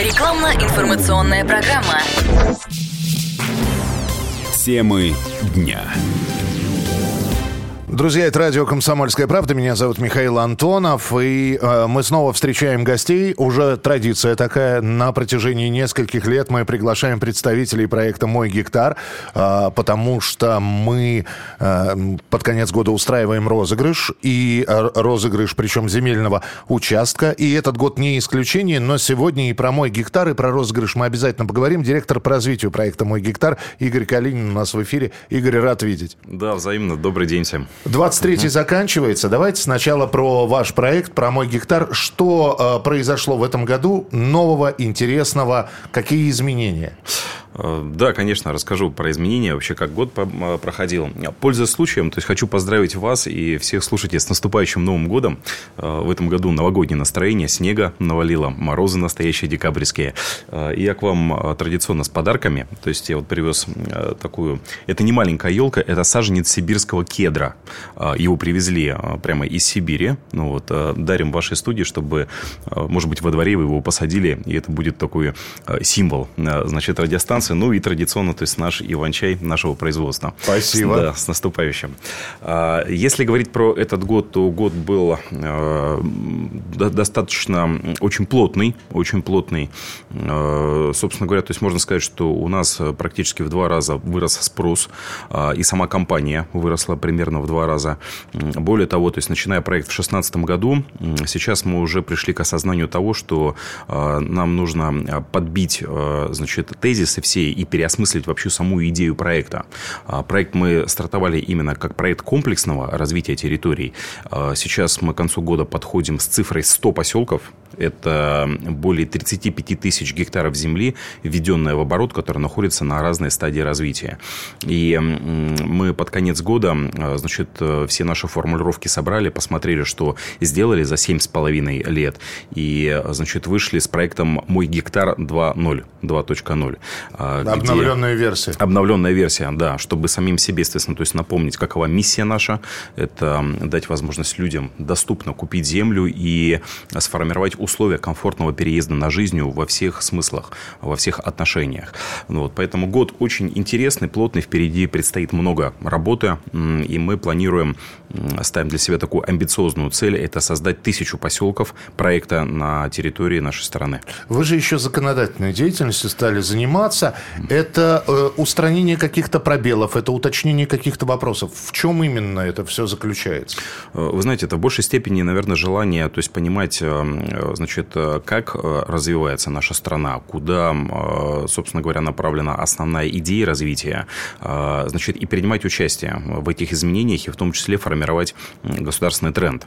Рекламно-информационная программа. Темы дня. Друзья, это радио «Комсомольская правда». Меня зовут Михаил Антонов. И э, мы снова встречаем гостей. Уже традиция такая. На протяжении нескольких лет мы приглашаем представителей проекта «Мой гектар», э, потому что мы э, под конец года устраиваем розыгрыш. И э, розыгрыш, причем земельного участка. И этот год не исключение. Но сегодня и про «Мой гектар», и про розыгрыш мы обязательно поговорим. Директор по развитию проекта «Мой гектар» Игорь Калинин у нас в эфире. Игорь, рад видеть. Да, взаимно. Добрый день всем. 23-й заканчивается. Давайте сначала про ваш проект, про мой гектар. Что э, произошло в этом году нового, интересного? Какие изменения? Э, да, конечно, расскажу про изменения, вообще как год э, проходил. Пользуясь случаем, то есть хочу поздравить вас и всех слушателей с наступающим Новым годом. Э, в этом году новогоднее настроение, снега навалило, морозы настоящие декабрьские. Я к вам традиционно с подарками. То есть я вот привез такую... Это не маленькая елка, это саженец сибирского кедра. Его привезли прямо из Сибири. Ну вот, дарим вашей студии, чтобы, может быть, во дворе вы его посадили, и это будет такой символ, значит, радиостанции станции. Ну и традиционно, то есть наш Иван-чай нашего производства. Спасибо. Да, с наступающим. А, если говорить про этот год, то год был э, достаточно очень плотный, очень плотный. Э, собственно говоря, то есть можно сказать, что у нас практически в два раза вырос спрос, а, и сама компания выросла примерно в два раза. Более того, то есть начиная проект в 2016 году, сейчас мы уже пришли к осознанию того, что э, нам нужно подбить, значит, тезисы все и переосмыслить вообще саму идею проекта. А, проект мы стартовали именно как проект комплексного развития территорий. А, сейчас мы к концу года подходим с цифрой 100 поселков. Это более 35 тысяч гектаров земли, введенная в оборот, которая находится на разной стадии развития. И мы под конец года, а, значит, все наши формулировки собрали, посмотрели, что сделали за 7,5 лет. И, значит, вышли с проектом «Мой гектар 2.0», 2.0. А, обновленная версия. Обновленная версия, да, чтобы самим себе, естественно, то есть напомнить, какова миссия наша. Это дать возможность людям доступно купить землю и сформировать условия комфортного переезда на жизнь во всех смыслах, во всех отношениях. Ну вот, поэтому год очень интересный, плотный, впереди предстоит много работы, и мы планируем, ставим для себя такую амбициозную цель, это создать тысячу поселков проекта на территории нашей страны. Вы же еще законодательной деятельностью стали заниматься это э, устранение каких-то пробелов, это уточнение каких-то вопросов. В чем именно это все заключается? Э, вы знаете, это в большей степени, наверное, желание, то есть понимать, э, значит, э, как развивается наша страна, куда, собственно говоря, направлена основная идея развития, значит, и принимать участие в этих изменениях, и в том числе формировать государственный тренд.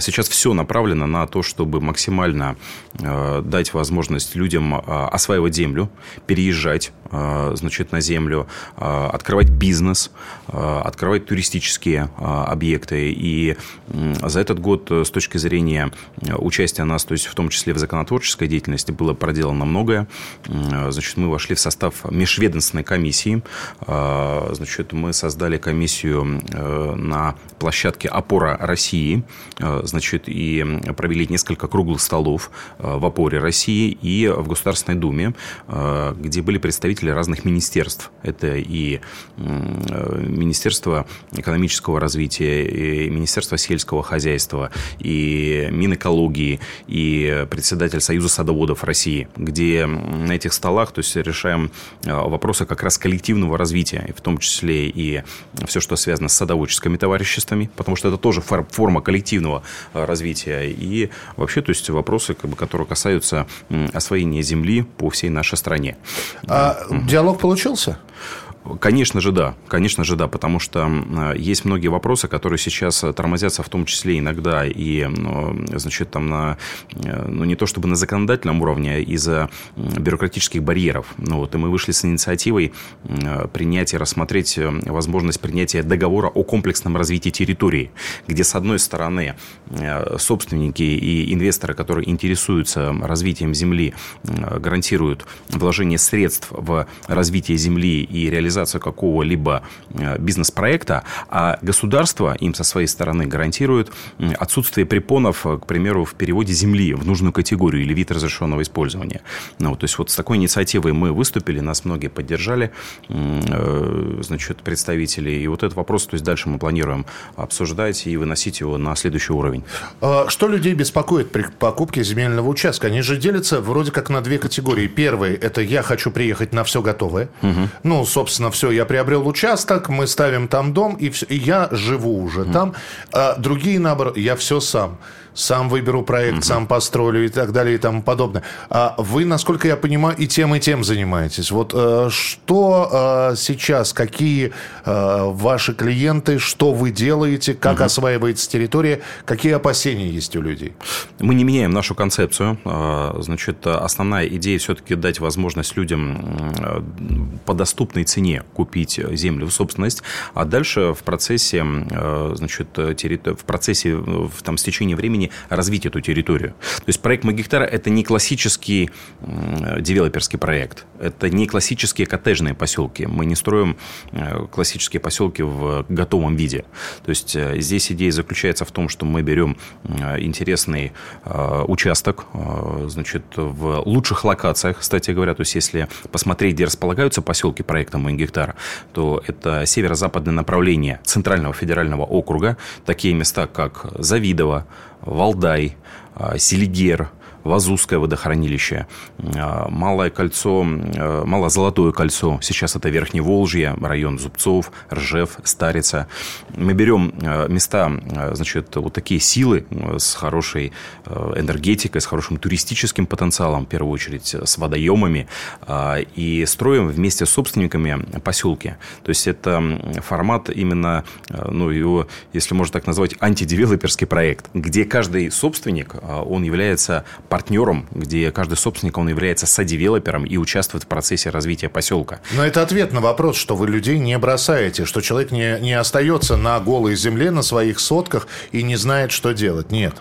Сейчас все направлено на то, чтобы максимально дать возможность людям осваивать землю, переезжать значит, на землю, открывать бизнес, открывать туристические объекты. И за этот год с точки зрения участия нас, то есть в том числе в законотворческой деятельности, было проделано многое. Значит, мы вошли в состав межведомственной комиссии. Значит, мы создали комиссию на площадке «Опора России», значит, и провели несколько круглых столов в «Опоре России» и в Государственной Думе, где были представители разных министерств. Это и Министерство экономического развития, и Министерство сельского хозяйства, и Минэкологии, и председатель Союза садоводов России, где на этих столах то есть, решаем э, вопросы как раз коллективного развития, в том числе и все, что связано с садоводческими товариществами, потому что это тоже форма коллективного э, развития, и вообще, то есть вопросы, как бы, которые касаются освоения земли по всей нашей стране. А диалог получился? Конечно же, да. Конечно же, да. Потому что есть многие вопросы, которые сейчас тормозятся, в том числе иногда и, ну, значит, там на, э, ну, не то чтобы на законодательном уровне, а из-за бюрократических барьеров. Ну, вот, и мы вышли с инициативой принятия, рассмотреть э, возможность принятия договора о комплексном развитии территории, где, с одной стороны, э, собственники и инвесторы, которые интересуются развитием земли, гарантируют вложение средств в развитие земли и реализацию реализацию какого-либо бизнес-проекта, а государство им со своей стороны гарантирует отсутствие препонов, к примеру, в переводе земли в нужную категорию или вид разрешенного использования. Ну, то есть вот с такой инициативой мы выступили, нас многие поддержали, значит, представители. И вот этот вопрос, то есть дальше мы планируем обсуждать и выносить его на следующий уровень. А что людей беспокоит при покупке земельного участка? Они же делятся вроде как на две категории. Первый – это я хочу приехать на все готовое. Угу. Ну, собственно, все, я приобрел участок, мы ставим там дом, и, все, и я живу уже угу. там. А другие, наоборот, я все сам сам выберу проект, угу. сам построю и так далее и тому подобное. А вы, насколько я понимаю, и тем, и тем занимаетесь. Вот э, что э, сейчас, какие э, ваши клиенты, что вы делаете, как угу. осваивается территория, какие опасения есть у людей? Мы не меняем нашу концепцию. Значит, основная идея все-таки дать возможность людям по доступной цене купить землю в собственность, а дальше в процессе, значит, в процессе, в там, с течением времени времени развить эту территорию. То есть проект Магиктара – это не классический девелоперский проект. Это не классические коттеджные поселки. Мы не строим э, классические поселки в готовом виде. То есть э, здесь идея заключается в том, что мы берем э, интересный участок, значит, в лучших локациях, кстати говоря. То есть если посмотреть, где располагаются поселки проекта «Мой гектар», то это северо-западное направление Центрального федерального округа. Такие места, как Завидово, Валдай, а, Селигер – Вазузское водохранилище, а, Малое кольцо, а, Малозолотое кольцо, сейчас это Верхнее Волжье, район Зубцов, Ржев, Старица. Мы берем а, места, значит, вот такие силы с хорошей энергетикой, с хорошим туристическим потенциалом, в первую очередь с водоемами, и строим вместе с собственниками поселки. То есть это формат именно, ну, его, если можно так назвать, антидевелоперский проект, где каждый собственник, он является партнером, где каждый собственник, он является содевелопером и участвует в процессе развития поселка. Но это ответ на вопрос, что вы людей не бросаете, что человек не, не остается на голой земле, на своих сотках и не знает, что делать. Нет.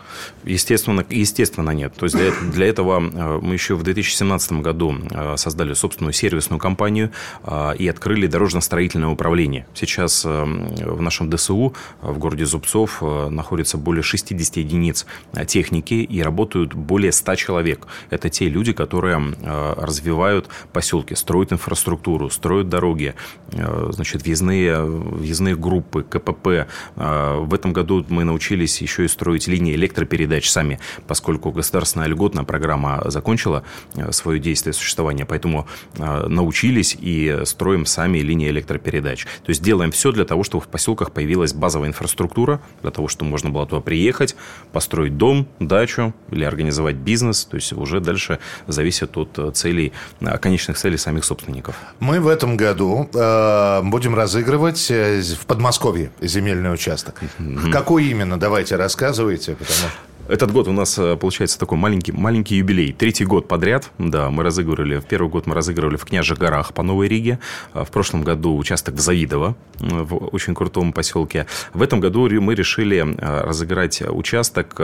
Естественно, естественно нет. То есть для, для этого э, мы еще в 2017 году э, создали собственную сервисную компанию э, и открыли дорожно-строительное управление. Сейчас в нашем ДСУ в городе Зубцов находится более 60 единиц техники и работают более 100 человек. Это те люди, которые э, развивают поселки, строят инфраструктуру, строят дороги, э, значит, въездные, въездные группы, КПП. Э, в этом году мы научились еще и строить линии электропередач сами, поскольку государственная льготная программа закончила свое действие, существование, поэтому научились и строим сами линии электропередач. То есть делаем все для того, чтобы в поселках появилась базовая инфраструктура, для того, чтобы можно было туда приехать, построить дом, дачу или организовать бизнес, бизнес, то есть уже дальше зависит от э, целей, э, конечных целей самих собственников. Мы в этом году э, будем разыгрывать э, в Подмосковье земельный участок. Mm-hmm. Какой именно? Давайте рассказывайте, потому этот год у нас э, получается такой маленький, маленький юбилей. Третий год подряд, да, мы разыгрывали. В первый год мы разыгрывали в Княжих горах по Новой Риге. А в прошлом году участок в Завидово, в очень крутом поселке. В этом году мы решили э, разыграть участок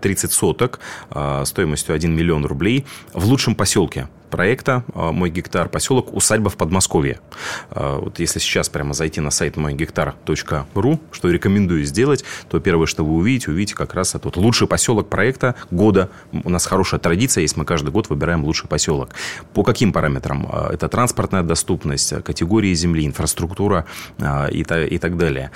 30 э, соток стоимостью 1 миллион рублей в лучшем поселке проекта а, «Мой гектар», поселок Усадьба в Подмосковье. А, вот если сейчас прямо зайти на сайт мойгектар.ру, что рекомендую сделать, то первое, что вы увидите, увидите как раз этот лучший поселок проекта года. У нас хорошая традиция есть, мы каждый год выбираем лучший поселок. По каким параметрам? А, это транспортная доступность, категории земли, инфраструктура и, и так далее.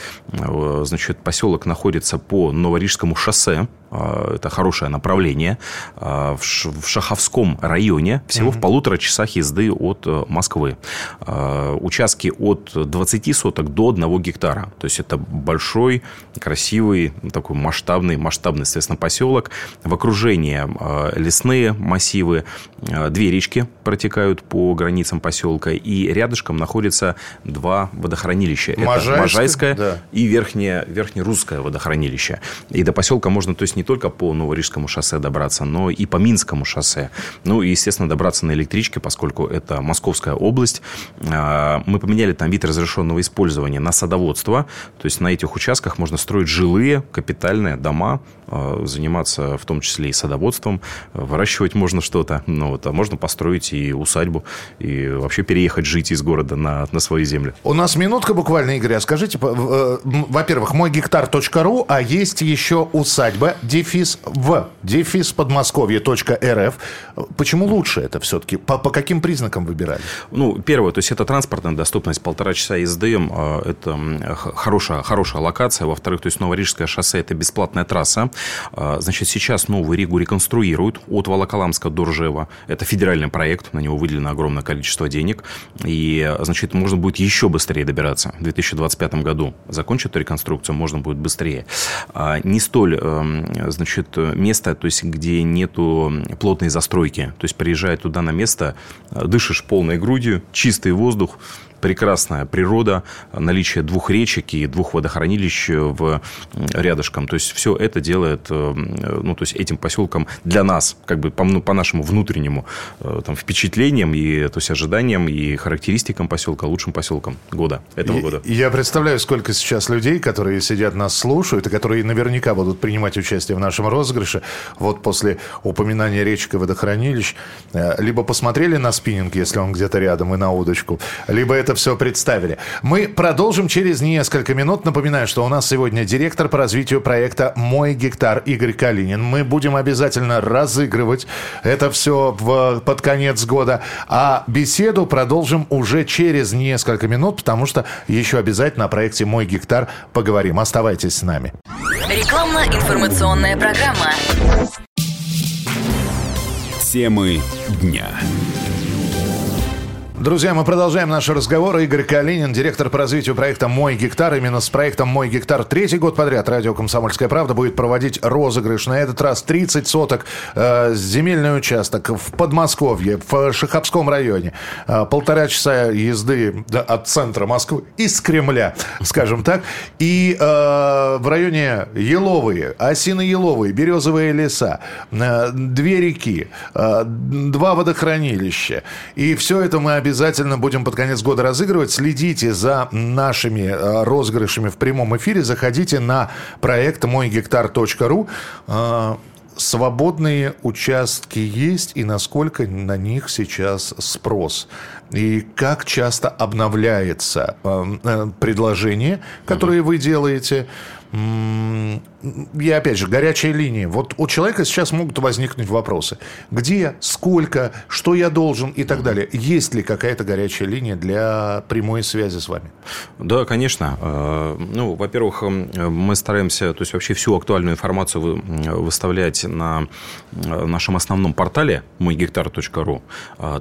Значит, поселок находится по Новорижскому шоссе, это хорошее направление, в Шаховском районе, всего mm-hmm. в полутора часах езды от э, Москвы. Э, участки от 20 соток до 1 гектара. То есть это большой, красивый, такой масштабный, масштабный, естественно, поселок. В окружении лесные массивы, две речки протекают по границам поселка, и рядышком находятся два водохранилища. Можайское, это Можайское да. и верхнее, верхнерусское водохранилище. И до поселка можно, то есть не только по Новорижскому шоссе добраться, но и по Минскому шоссе. Ну и, естественно, добраться на электричке, поскольку это Московская область. А, мы поменяли там вид разрешенного использования на садоводство. То есть на этих участках можно строить жилые капитальные дома, а, заниматься в том числе и садоводством, выращивать можно что-то, ну, вот, а можно построить и усадьбу, и вообще переехать жить из города на, на свои земли. У нас минутка буквально, Игорь, а скажите, э, во-первых, мой гектар.ру, а есть еще усадьба, дефис в, дефис подмосковье.рф. Почему лучше это все-таки? По, по каким признакам выбирали? Ну, первое, то есть это транспортная доступность, полтора часа езды, а, это хорошая, хорошая локация. Во-вторых, то есть Новорижское шоссе – это бесплатная трасса. А, значит, сейчас Новую Ригу реконструируют от Волоколамска до Ржева. Это федеральный проект, на него выделено огромное количество денег. И, значит, можно будет еще быстрее добираться. В 2025 году закончат реконструкцию, можно будет быстрее. А, не столь, эм, значит, место, то есть, где нету плотной застройки. То есть, приезжая туда на место, э, дышишь полной грудью, чистый воздух, прекрасная природа, наличие двух речек и двух водохранилищ в рядышком. То есть все это делает, э, ну, то есть этим поселком для нас, как бы по, ну, по нашему внутреннему э, там, впечатлениям и то есть ожиданиям и характеристикам поселка лучшим поселком года этого года. Я представляю, сколько сейчас людей, которые сидят нас слушают и которые наверняка будут принимать участие в нашем розыгрыше. Вот после упоминания речек и водохранилищ э, либо посмотрели на спиннинг, если он где-то рядом, и на удочку, либо это это все представили. Мы продолжим через несколько минут. Напоминаю, что у нас сегодня директор по развитию проекта «Мой гектар» Игорь Калинин. Мы будем обязательно разыгрывать это все в, под конец года. А беседу продолжим уже через несколько минут, потому что еще обязательно о проекте «Мой гектар» поговорим. Оставайтесь с нами. Рекламно-информационная программа. Темы дня. Друзья, мы продолжаем наш разговор. Игорь Калинин, директор по развитию проекта «Мой гектар». Именно с проектом «Мой гектар» третий год подряд радио «Комсомольская правда» будет проводить розыгрыш. На этот раз 30 соток э, земельный участок в Подмосковье, в Шаховском районе. Э, полтора часа езды от центра Москвы, из Кремля, скажем так. И э, в районе Еловые, Осино-Еловые, Березовые леса, э, две реки, э, два водохранилища. И все это мы обязательно обязательно будем под конец года разыгрывать. Следите за нашими э, розыгрышами в прямом эфире. Заходите на проект мойгектар.ру. Э, свободные участки есть и насколько на них сейчас спрос? И как часто обновляется э, предложение, которое вы делаете? и опять же, горячая линия. Вот у человека сейчас могут возникнуть вопросы. Где, сколько, что я должен и так далее. Есть ли какая-то горячая линия для прямой связи с вами? Да, конечно. Э, ну, во-первых, э, мы стараемся, то есть вообще всю актуальную информацию выставлять на э, нашем основном портале мойгектар.ру.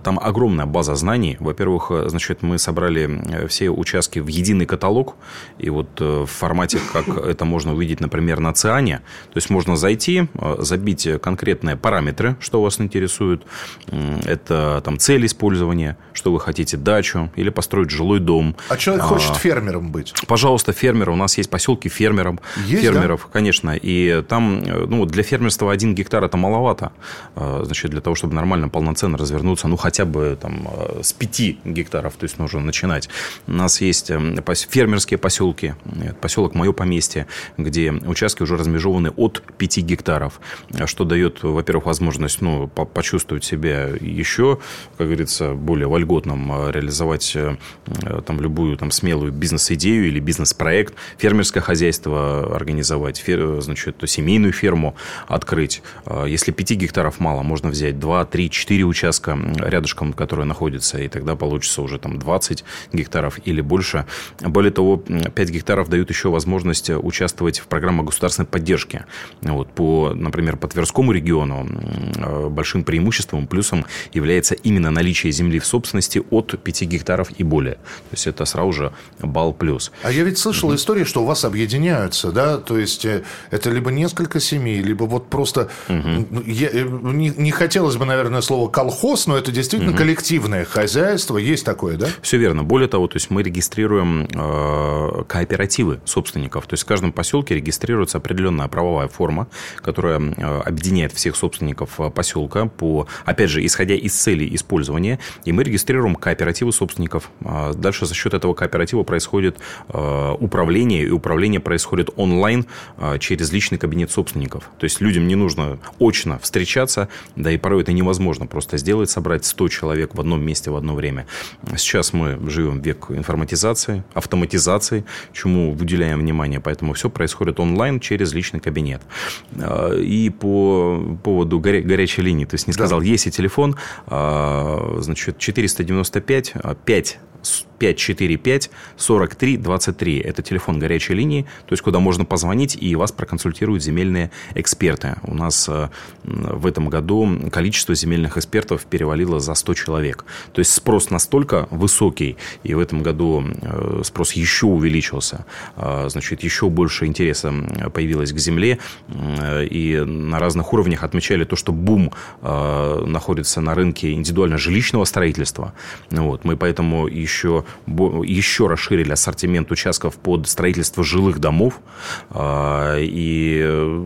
Там огромная база знаний. Во-первых, значит, мы собрали все участки в единый каталог. И вот в формате, как это можно увидеть, например, на Циане. То есть можно зайти, э, забить конкретные параметры, что вас интересует. Это там цель использования, что вы хотите, дачу или построить жилой дом. А человек а, хочет фермером быть? Пожалуйста, фермер. У нас есть поселки фермеров. Есть, фермеров, да? конечно. И там э, ну, для фермерства один гектар это маловато. Э, значит, для того, чтобы нормально, полноценно развернуться, ну, хотя бы там с пяти гектаров, то есть нужно начинать. У нас есть эм, фермерские поселки. Поселок Мое поместье, где участки уже размежованы от 5 гектаров, что дает, во-первых, возможность ну, почувствовать себя еще, как говорится, более вольготным, а, реализовать э, там любую там, смелую бизнес-идею или бизнес-проект, фермерское хозяйство организовать, фер, значит, семейную ферму открыть. А, если 5 гектаров мало, можно взять 2, 3, 4 участка рядышком, которые находятся, и тогда получится уже там 20 гектаров или больше. Более того, 5 гектаров дают еще возможность участвовать в программах государственной поддержки. Вот, по, например, по Тверскому региону э, большим преимуществом, плюсом является именно наличие земли в собственности от 5 гектаров и более. То есть это сразу же балл плюс. А я ведь слышал mm-hmm. истории, что у вас объединяются, да, то есть э, это либо несколько семей, либо вот просто mm-hmm. я, э, не, не хотелось бы, наверное, слово колхоз, но это действительно mm-hmm. коллективное хозяйство, есть такое, да? Все верно. Более того, то есть мы регистрируем э, кооперативы собственников, то есть в каждом поселке регистрируется определенная правовая форма, которая объединяет всех собственников поселка по, опять же, исходя из цели использования, и мы регистрируем кооперативы собственников. Дальше за счет этого кооператива происходит управление, и управление происходит онлайн через личный кабинет собственников. То есть людям не нужно очно встречаться, да и порой это невозможно просто сделать, собрать 100 человек в одном месте в одно время. Сейчас мы живем в век информатизации, автоматизации, чему выделяем внимание, поэтому все происходит онлайн через личный кабинет. А, и по поводу горя- горячей линии, то есть не сказал, да. есть и телефон, а, значит, 495 5 545 43 23. Это телефон горячей линии, то есть куда можно позвонить, и вас проконсультируют земельные эксперты. У нас э, в этом году количество земельных экспертов перевалило за 100 человек. То есть спрос настолько высокий, и в этом году э, спрос еще увеличился. Э, значит, еще больше интереса появилось к земле, и на разных уровнях отмечали то, что бум находится на рынке индивидуально жилищного строительства. Вот. Мы поэтому еще еще расширили ассортимент участков под строительство жилых домов. А, и,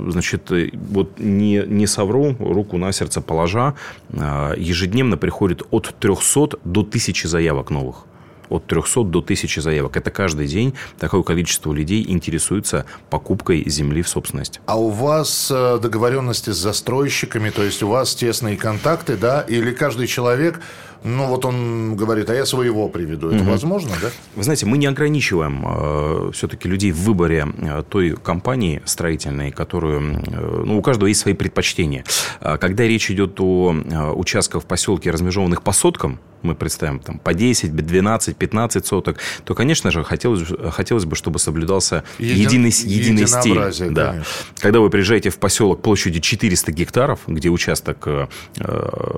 значит, вот не, не совру, руку на сердце положа, а, ежедневно приходит от 300 до 1000 заявок новых от 300 до 1000 заявок. Это каждый день такое количество людей интересуется покупкой земли в собственность. А у вас э, договоренности с застройщиками, то есть у вас тесные контакты, да, или каждый человек ну вот он говорит, а я своего приведу. Это угу. возможно, да? Вы знаете, мы не ограничиваем э, все-таки людей в выборе э, той компании строительной, которую... Э, ну, у каждого есть свои предпочтения. Э, когда речь идет о э, участках в поселке, размежованных по соткам, мы представим там по 10, 12, 15 соток, то, конечно же, хотелось, хотелось бы, чтобы соблюдался Един, единый, единый стиль. Да. Когда вы приезжаете в поселок площадью 400 гектаров, где участок э,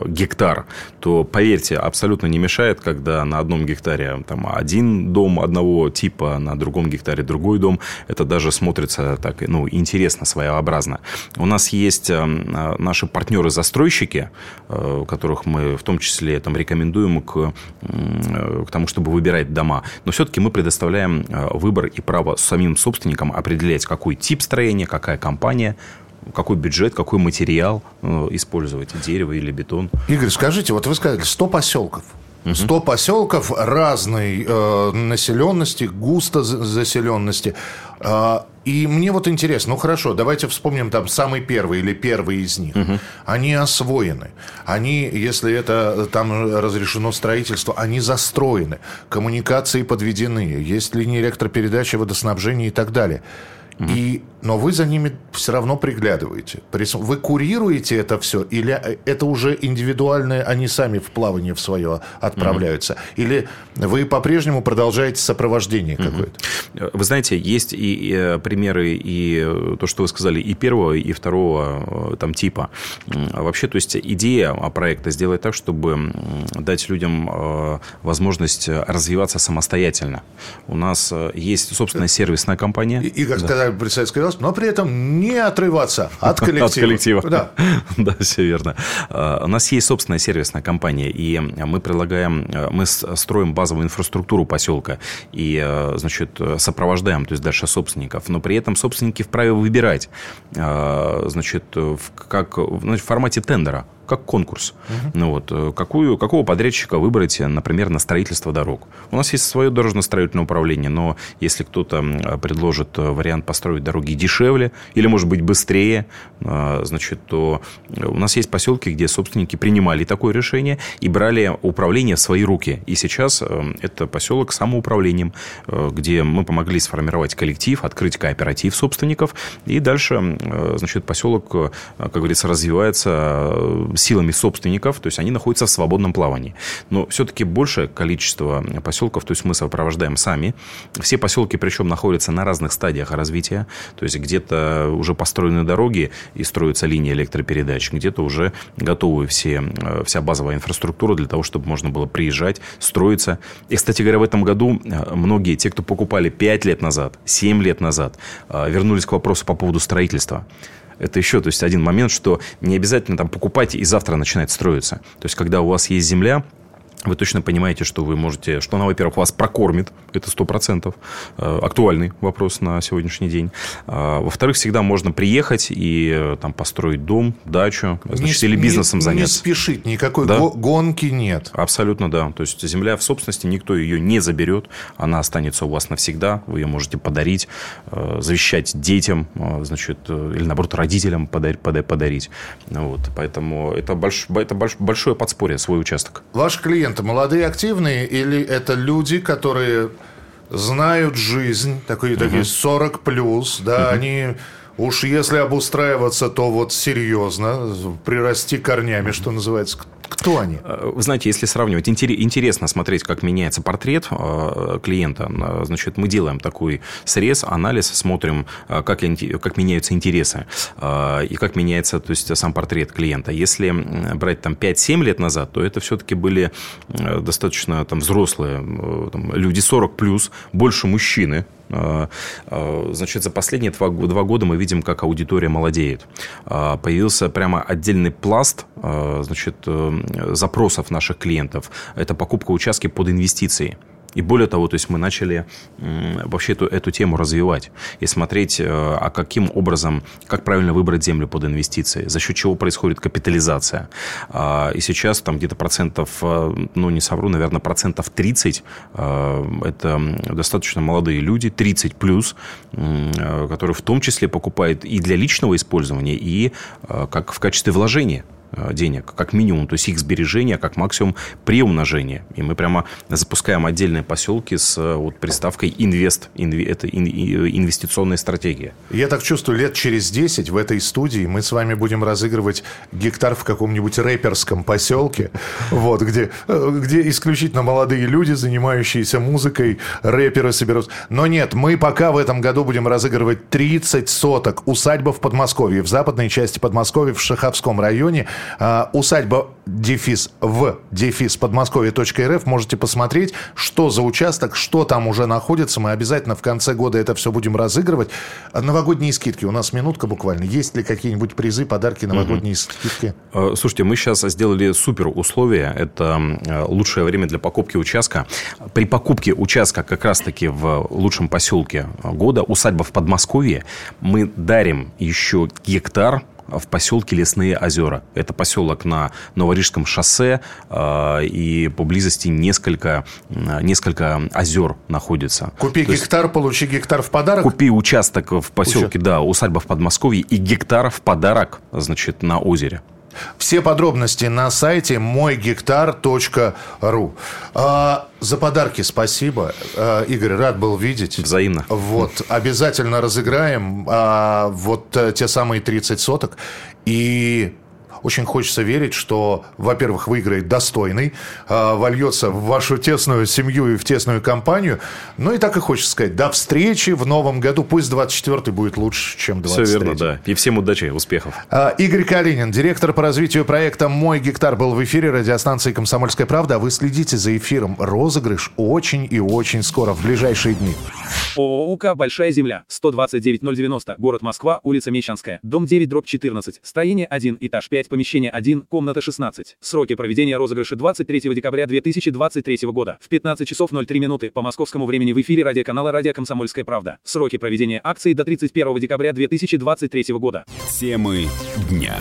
гектар, то, поверьте, абсолютно не мешает, когда на одном гектаре там, один дом одного типа, на другом гектаре другой дом. Это даже смотрится так, ну, интересно, своеобразно. У нас есть э, наши партнеры-застройщики, э, которых мы в том числе там, рекомендуем к, к тому, чтобы выбирать дома. Но все-таки мы предоставляем э, выбор и право самим собственникам определять, какой тип строения, какая компания, какой бюджет, какой материал э, использовать, дерево или бетон. Игорь, скажите, вот вы сказали, 100 поселков. 100 поселков разной э, населенности, густо заселенности. Э, и мне вот интересно, ну хорошо, давайте вспомним там самый первый или первый из них. Угу. Они освоены. Они, если это там разрешено строительство, они застроены. Коммуникации подведены. Есть линии электропередачи, водоснабжения и так далее. И, но вы за ними все равно приглядываете. Вы курируете это все, или э, это уже индивидуальное, они сами в плавание в свое отправляются? Угу. Или вы по-прежнему продолжаете сопровождение угу. какое-то? Вы знаете, есть и, и э, примеры, и э, то, что вы сказали, и первого, и второго там типа. Вообще, то есть идея проекта сделать так, чтобы дать людям возможность развиваться самостоятельно. У нас есть собственная сервисная компания. И, и как да. При советской власти, но при этом не отрываться от коллектива. От коллектива. Да. да, все верно. А, у нас есть собственная сервисная компания, и мы предлагаем, мы строим базовую инфраструктуру поселка и, значит, сопровождаем, то есть дальше собственников, но при этом собственники вправе выбирать, а, значит, в, как в формате тендера как конкурс. Угу. Ну, вот, э, какую, какого подрядчика выбрать, например, на строительство дорог. У нас есть свое дорожно-строительное управление, но если кто-то предложит э, вариант построить дороги дешевле или, может быть, быстрее, э, значит, то у нас есть поселки, где собственники принимали такое решение и брали управление в свои руки. И сейчас это поселок с самоуправлением, где мы помогли сформировать коллектив, открыть кооператив собственников, и дальше, значит, поселок, как говорится, развивается силами собственников, то есть они находятся в свободном плавании. Но все-таки большее количество поселков, то есть мы сопровождаем сами. Все поселки, причем, находятся на разных стадиях развития. То есть где-то уже построены дороги и строятся линии электропередач, где-то уже готовы все, э, вся базовая инфраструктура для того, чтобы можно было приезжать, строиться. И, кстати говоря, в этом году э, многие, те, кто покупали 5 лет назад, 7 лет назад, э, вернулись к вопросу по поводу строительства. Это еще, то есть, один момент, что не обязательно там покупать и завтра начинать строиться. То есть, когда у вас есть земля, вы точно понимаете, что вы можете, что она, во-первых, вас прокормит, это сто процентов, э, актуальный вопрос на сегодняшний день. А, во-вторых, всегда можно приехать и э, там построить дом, дачу, значит, не, или бизнесом не, заняться. Не спешить, никакой да? гонки нет. Абсолютно, да. То есть земля в собственности, никто ее не заберет, она останется у вас навсегда, вы ее можете подарить, э, завещать детям, значит, или наоборот родителям подарить. подарить. Вот. Поэтому это, больш, это большое подспорье, свой участок. Ваш клиент клиенты молодые, активные, или это люди, которые знают жизнь, такие, угу. такие 40 плюс, да, угу. они уж если обустраиваться, то вот серьезно, прирасти корнями, что называется. Кто они? Э, вы знаете, если сравнивать, интересно смотреть, как меняется портрет э, клиента. Э, значит, мы делаем такой срез, анализ, смотрим, как, как меняются интересы и как меняется то есть, сам портрет клиента. Если брать там 5-7 лет назад, то это все-таки были достаточно там, взрослые там, люди 40 плюс, больше мужчины, значит, за последние два, два года мы видим, как аудитория молодеет. А, появился прямо отдельный пласт значит, э, запросов наших клиентов. Это покупка участки под инвестиции. И более того, то есть мы начали вообще эту, эту тему развивать и смотреть, э, а каким образом, как правильно выбрать землю под инвестиции, за счет чего происходит капитализация. А, и сейчас там где-то процентов, э, ну не совру, наверное, процентов 30 э, это достаточно молодые люди, 30 плюс, которые в том числе покупают и для личного использования, и как в качестве вложения. Э, денег, как минимум, то есть их сбережения, как максимум приумножения. И мы прямо запускаем отдельные поселки с э, вот приставкой «инвест». Инве, это инвестиционная стратегия. Я так чувствую, лет через 10 в этой студии мы с вами будем разыгрывать гектар в каком-нибудь рэперском поселке, вот, где, э, где исключительно молодые люди, занимающиеся музыкой, рэперы соберутся. Но нет, мы пока в этом году будем разыгрывать 30 соток усадьба в Подмосковье, в западной части Подмосковья, в Шаховском районе – усадьба дефис в дефис подмосковье.рф. Можете посмотреть, что за участок, что там уже находится. Мы обязательно в конце года это все будем разыгрывать. А новогодние скидки. У нас минутка буквально. Есть ли какие-нибудь призы, подарки, новогодние угу. скидки? А, слушайте, мы сейчас сделали супер условия. Это лучшее время для покупки участка. При покупке участка как раз-таки в лучшем поселке года, усадьба в Подмосковье, мы дарим еще гектар в поселке Лесные озера. Это поселок на Новорижском шоссе, э, и поблизости несколько, несколько озер находится. Купи То гектар, есть, получи гектар в подарок? Купи участок в поселке, Уча... да, усадьба в Подмосковье, и гектар в подарок, значит, на озере. Все подробности на сайте мойгектар.ру. А, за подарки спасибо. А, Игорь, рад был видеть. Взаимно. Вот, обязательно разыграем а, вот а, те самые 30 соток. И очень хочется верить, что, во-первых, выиграет достойный, э, вольется в вашу тесную семью и в тесную компанию. Ну и так и хочется сказать, до встречи в новом году. Пусть 24-й будет лучше, чем 23-й. Все верно, да. И всем удачи, успехов. Э, Игорь Калинин, директор по развитию проекта «Мой гектар» был в эфире радиостанции «Комсомольская правда». А вы следите за эфиром. Розыгрыш очень и очень скоро, в ближайшие дни. ООО «УК Большая Земля», 129090, город Москва, улица Мещанская, дом 9, дробь 14, строение 1, этаж 5, помещение 1, комната 16. Сроки проведения розыгрыша 23 декабря 2023 года в 15 часов 03 минуты по московскому времени в эфире радиоканала «Радио Комсомольская правда». Сроки проведения акции до 31 декабря 2023 года. Темы дня.